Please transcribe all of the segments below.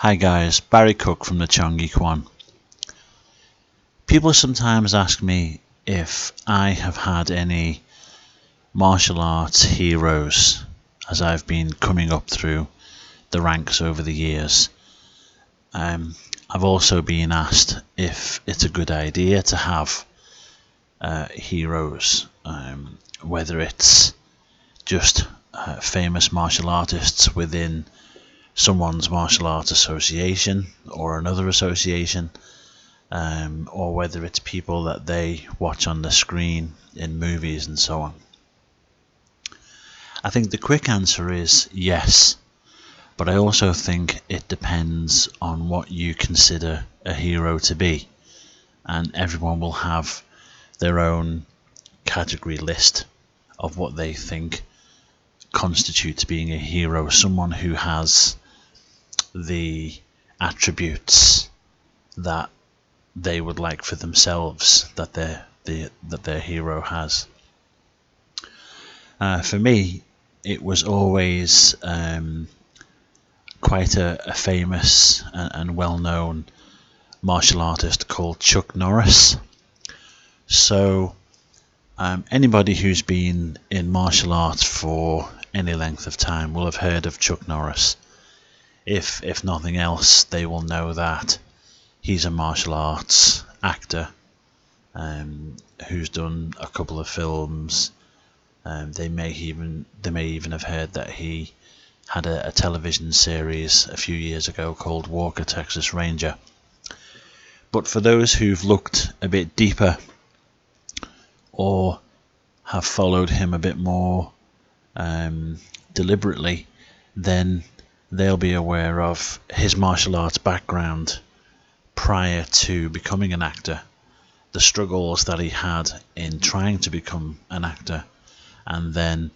Hi guys, Barry Cook from the Changi Kwan. People sometimes ask me if I have had any martial arts heroes as I've been coming up through the ranks over the years. Um, I've also been asked if it's a good idea to have uh, heroes, um, whether it's just uh, famous martial artists within someone's martial arts association or another association, um, or whether it's people that they watch on the screen in movies and so on. I think the quick answer is yes, but I also think it depends on what you consider a hero to be, and everyone will have their own category list of what they think constitutes being a hero someone who has the attributes that they would like for themselves that their the, that their hero has. Uh, for me, it was always um, quite a, a famous and, and well-known martial artist called Chuck Norris. So, um, anybody who's been in martial arts for any length of time will have heard of Chuck Norris. If if nothing else, they will know that he's a martial arts actor um, who's done a couple of films. Um, they may even they may even have heard that he had a, a television series a few years ago called Walker Texas Ranger. But for those who've looked a bit deeper or have followed him a bit more um, deliberately, then they'll be aware of his martial arts background prior to becoming an actor, the struggles that he had in trying to become an actor, and then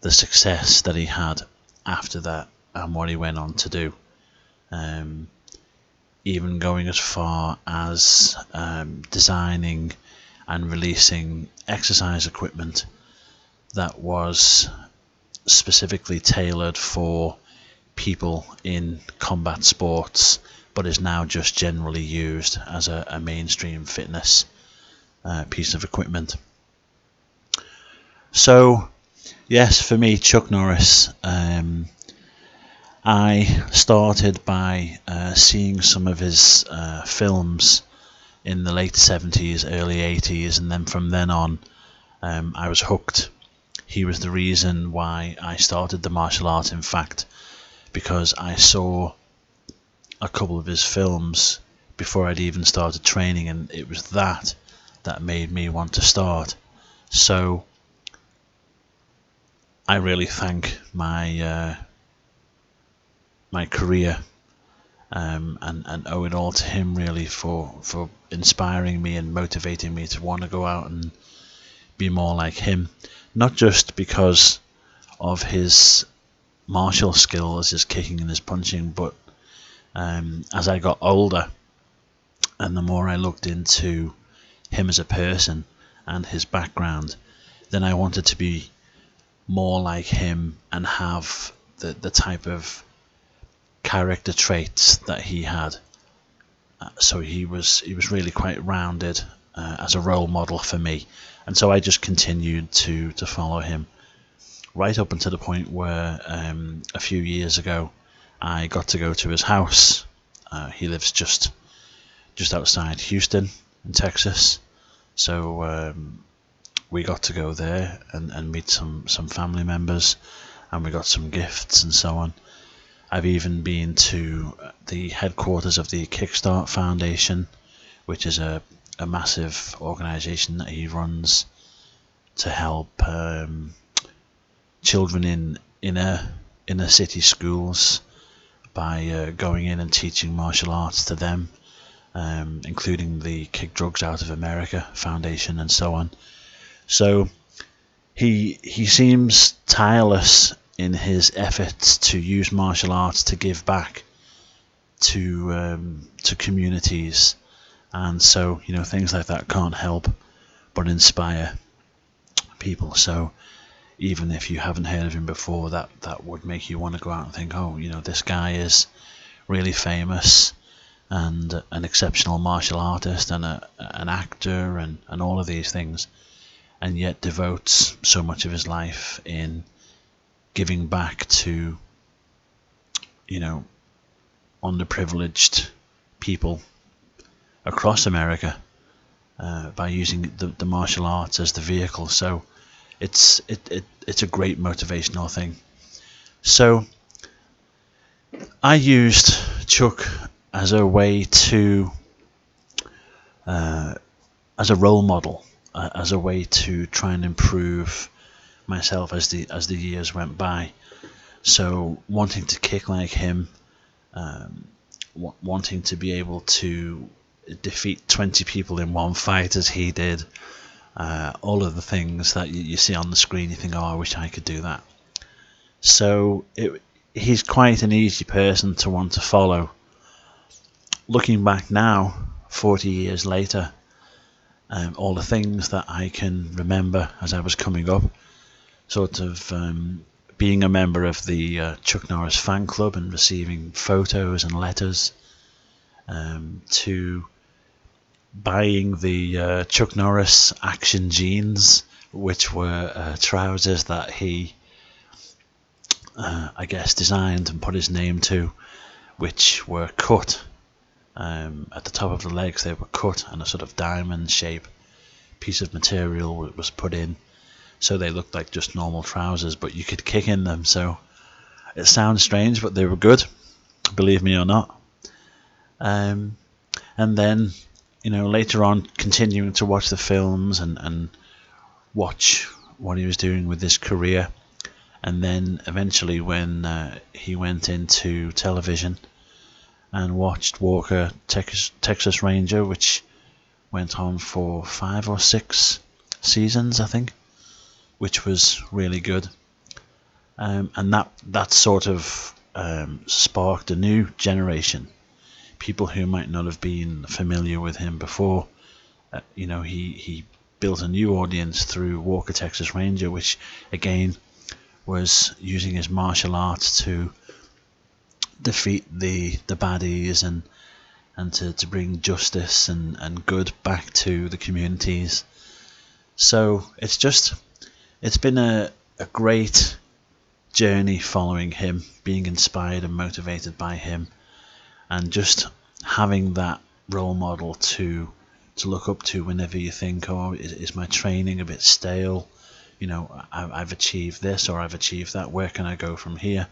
the success that he had after that and what he went on to do. Um, even going as far as um, designing and releasing exercise equipment that was specifically tailored for people in combat sports, but is now just generally used as a, a mainstream fitness uh, piece of equipment. So, yes, for me, Chuck Norris. Um, I started by uh, seeing some of his uh, films in the late 70s, early 80s, and then from then on, um, I was hooked. He was the reason why I started the martial art, in fact, because I saw a couple of his films before I'd even started training, and it was that that made me want to start. So I really thank my uh, my career um, and and owe it all to him really for for inspiring me and motivating me to want to go out and be more like him. Not just because of his martial skills, his kicking and his punching, but um, as I got older and the more I looked into him as a person and his background, then I wanted to be more like him and have the, the type of character traits that he had. Uh, so he was he was really quite rounded uh, as a role model for me, and so I just continued to to follow him right up until the point where um, a few years ago I got to go to his house. Uh, he lives just just outside Houston in Texas, so um, we got to go there and, and meet some, some family members and we got some gifts and so on. I've even been to the headquarters of the Kickstart Foundation, which is a, a massive organization that he runs to help um, children in inner inner city schools by uh, going in and teaching martial arts to them, um, including the Kick Drugs Out of America Foundation and so on. So he he seems tireless in his efforts to use martial arts to give back to um, to communities, and so you know things like that can't help but inspire people. So even if you haven't heard of him before, that that would make you want to go out and think, oh, you know, this guy is really famous and an exceptional martial artist and a, an actor and, and all of these things, and yet devotes so much of his life in giving back to, you know, underprivileged people across America uh, by using the, the martial arts as the vehicle. So it's it, it it's a great motivational thing. So I used Chuck as a way to uh, as a role model, uh, as a way to try and improve myself as the as the years went by. So wanting to kick like him, um, w- wanting to be able to defeat 20 people in one fight as he did, uh, all of the things that you, you, see on the screen, you think, oh, I wish I could do that. So it, he's quite an easy person to want to follow. Looking back now, 40 years later, um, all the things that I can remember as I was coming up, sort of um, being a member of the uh, Chuck Norris fan club and receiving photos and letters, um, to buying the uh, Chuck Norris action jeans, which were uh, trousers that he, uh, I guess, designed and put his name to, which were cut um, at the top of the legs. They were cut, and a sort of diamond shape piece of material was put in, so they looked like just normal trousers, but you could kick in them. So it sounds strange, but they were good, believe me or not. Um, and then you know, later on, continuing to watch the films and, and watch what he was doing with his career. And then eventually, when uh, he went into television and watched Walker Texas, Texas Ranger, which went on for five or six seasons, I think, which was really good. Um, and that that sort of um, sparked a new generation people who might not have been familiar with him before. Uh, you know, he, he built a new audience through Walker Texas Ranger, which again was using his martial arts to defeat the the baddies and and to, to bring justice and, and good back to the communities. So it's just it's been a, a great journey following him, being inspired and motivated by him and just having that role model to to look up to whenever you think, oh, is, is my training a bit stale? You know, I, I've achieved this or I've achieved that. Where can I go from here?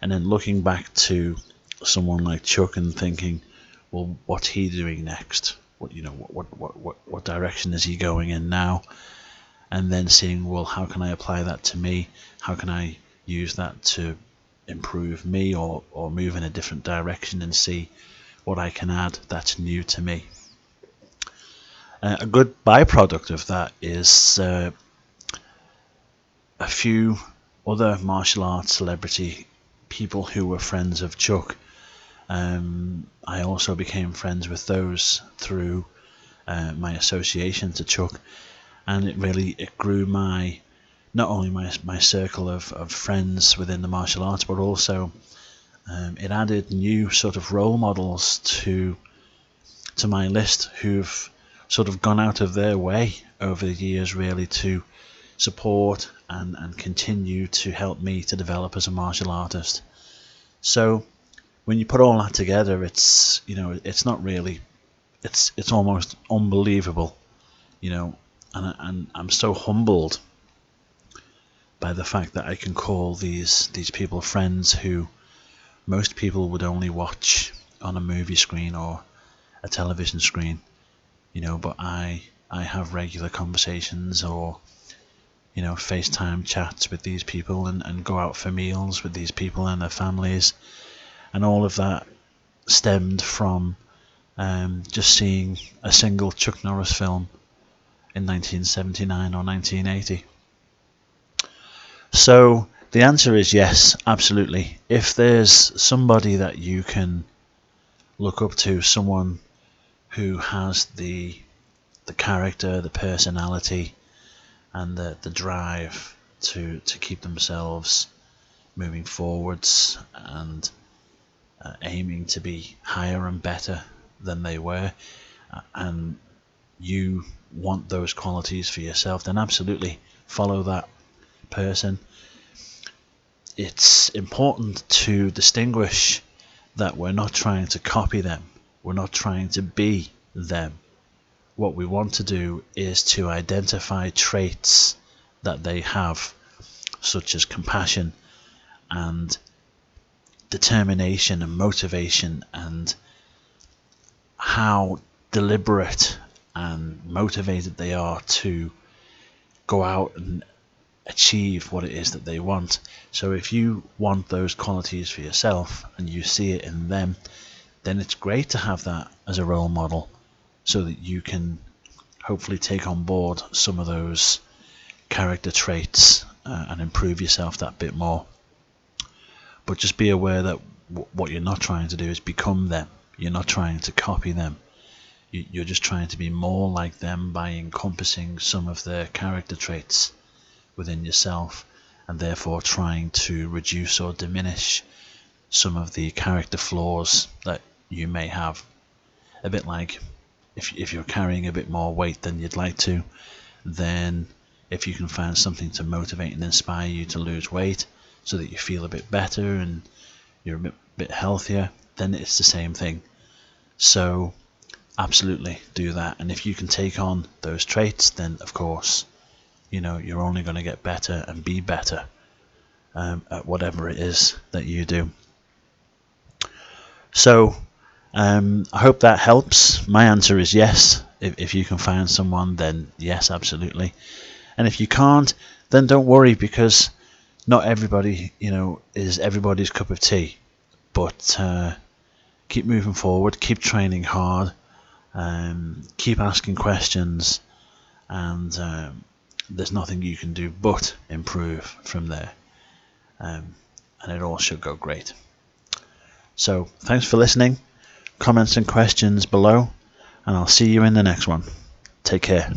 And then looking back to someone like Chuck and thinking, well, what's he doing next? What you know, what what what what direction is he going in now? And then seeing, well, how can I apply that to me? How can I use that to improve me or, or move in a different direction and see what I can add that's new to me. Uh, a good byproduct of that is uh, a few other martial arts celebrity people who were friends of Chuck. Um, I also became friends with those through uh, my association to Chuck, and it really it grew my not only my my circle of, of friends within the martial arts, but also um, it added new sort of role models to to my list who've sort of gone out of their way over the years really to support and, and continue to help me to develop as a martial artist. So when you put all that together it's you know it's not really it's it's almost unbelievable you know and, and I'm so humbled by the fact that I can call these these people friends who most people would only watch on a movie screen or a television screen, you know. But I I have regular conversations or you know FaceTime chats with these people and, and go out for meals with these people and their families, and all of that stemmed from um, just seeing a single Chuck Norris film in 1979 or 1980. So the answer is yes, absolutely. If there's somebody that you can look up to, someone who has the the character, the personality, and the, the drive to to keep themselves moving forwards and uh, aiming to be higher and better than they were, uh, and you want those qualities for yourself, then absolutely follow that person. It's important to distinguish that we're not trying to copy them, we're not trying to be them. What we want to do is to identify traits that they have, such as compassion and determination and motivation, and how deliberate and motivated they are to go out and achieve what it is that they want. So if you want those qualities for yourself and you see it in them, then it's great to have that as a role model so that you can hopefully take on board some of those character traits uh, and improve yourself that bit more. But just be aware that w- what you're not trying to do is become them. You're not trying to copy them. You, you're just trying to be more like them by encompassing some of their character traits within yourself and therefore trying to reduce or diminish some of the character flaws that you may have. A bit like if, if you're carrying a bit more weight than you'd like to, then if you can find something to motivate and inspire you to lose weight so that you feel a bit better and you're a bit, bit healthier, then it's the same thing. So, absolutely do that. And if you can take on those traits, then of course, you know, you're only going to get better and be better um, at whatever it is that you do. So, um, I hope that helps. My answer is yes. If, if you can find someone, then yes, absolutely. And if you can't, then don't worry because not everybody, you know, is everybody's cup of tea. But uh, keep moving forward, keep training hard, um, keep asking questions, and um, there's nothing you can do but improve from there. Um, and it all should go great. So, thanks for listening. Comments and questions below, and I'll see you in the next one. Take care.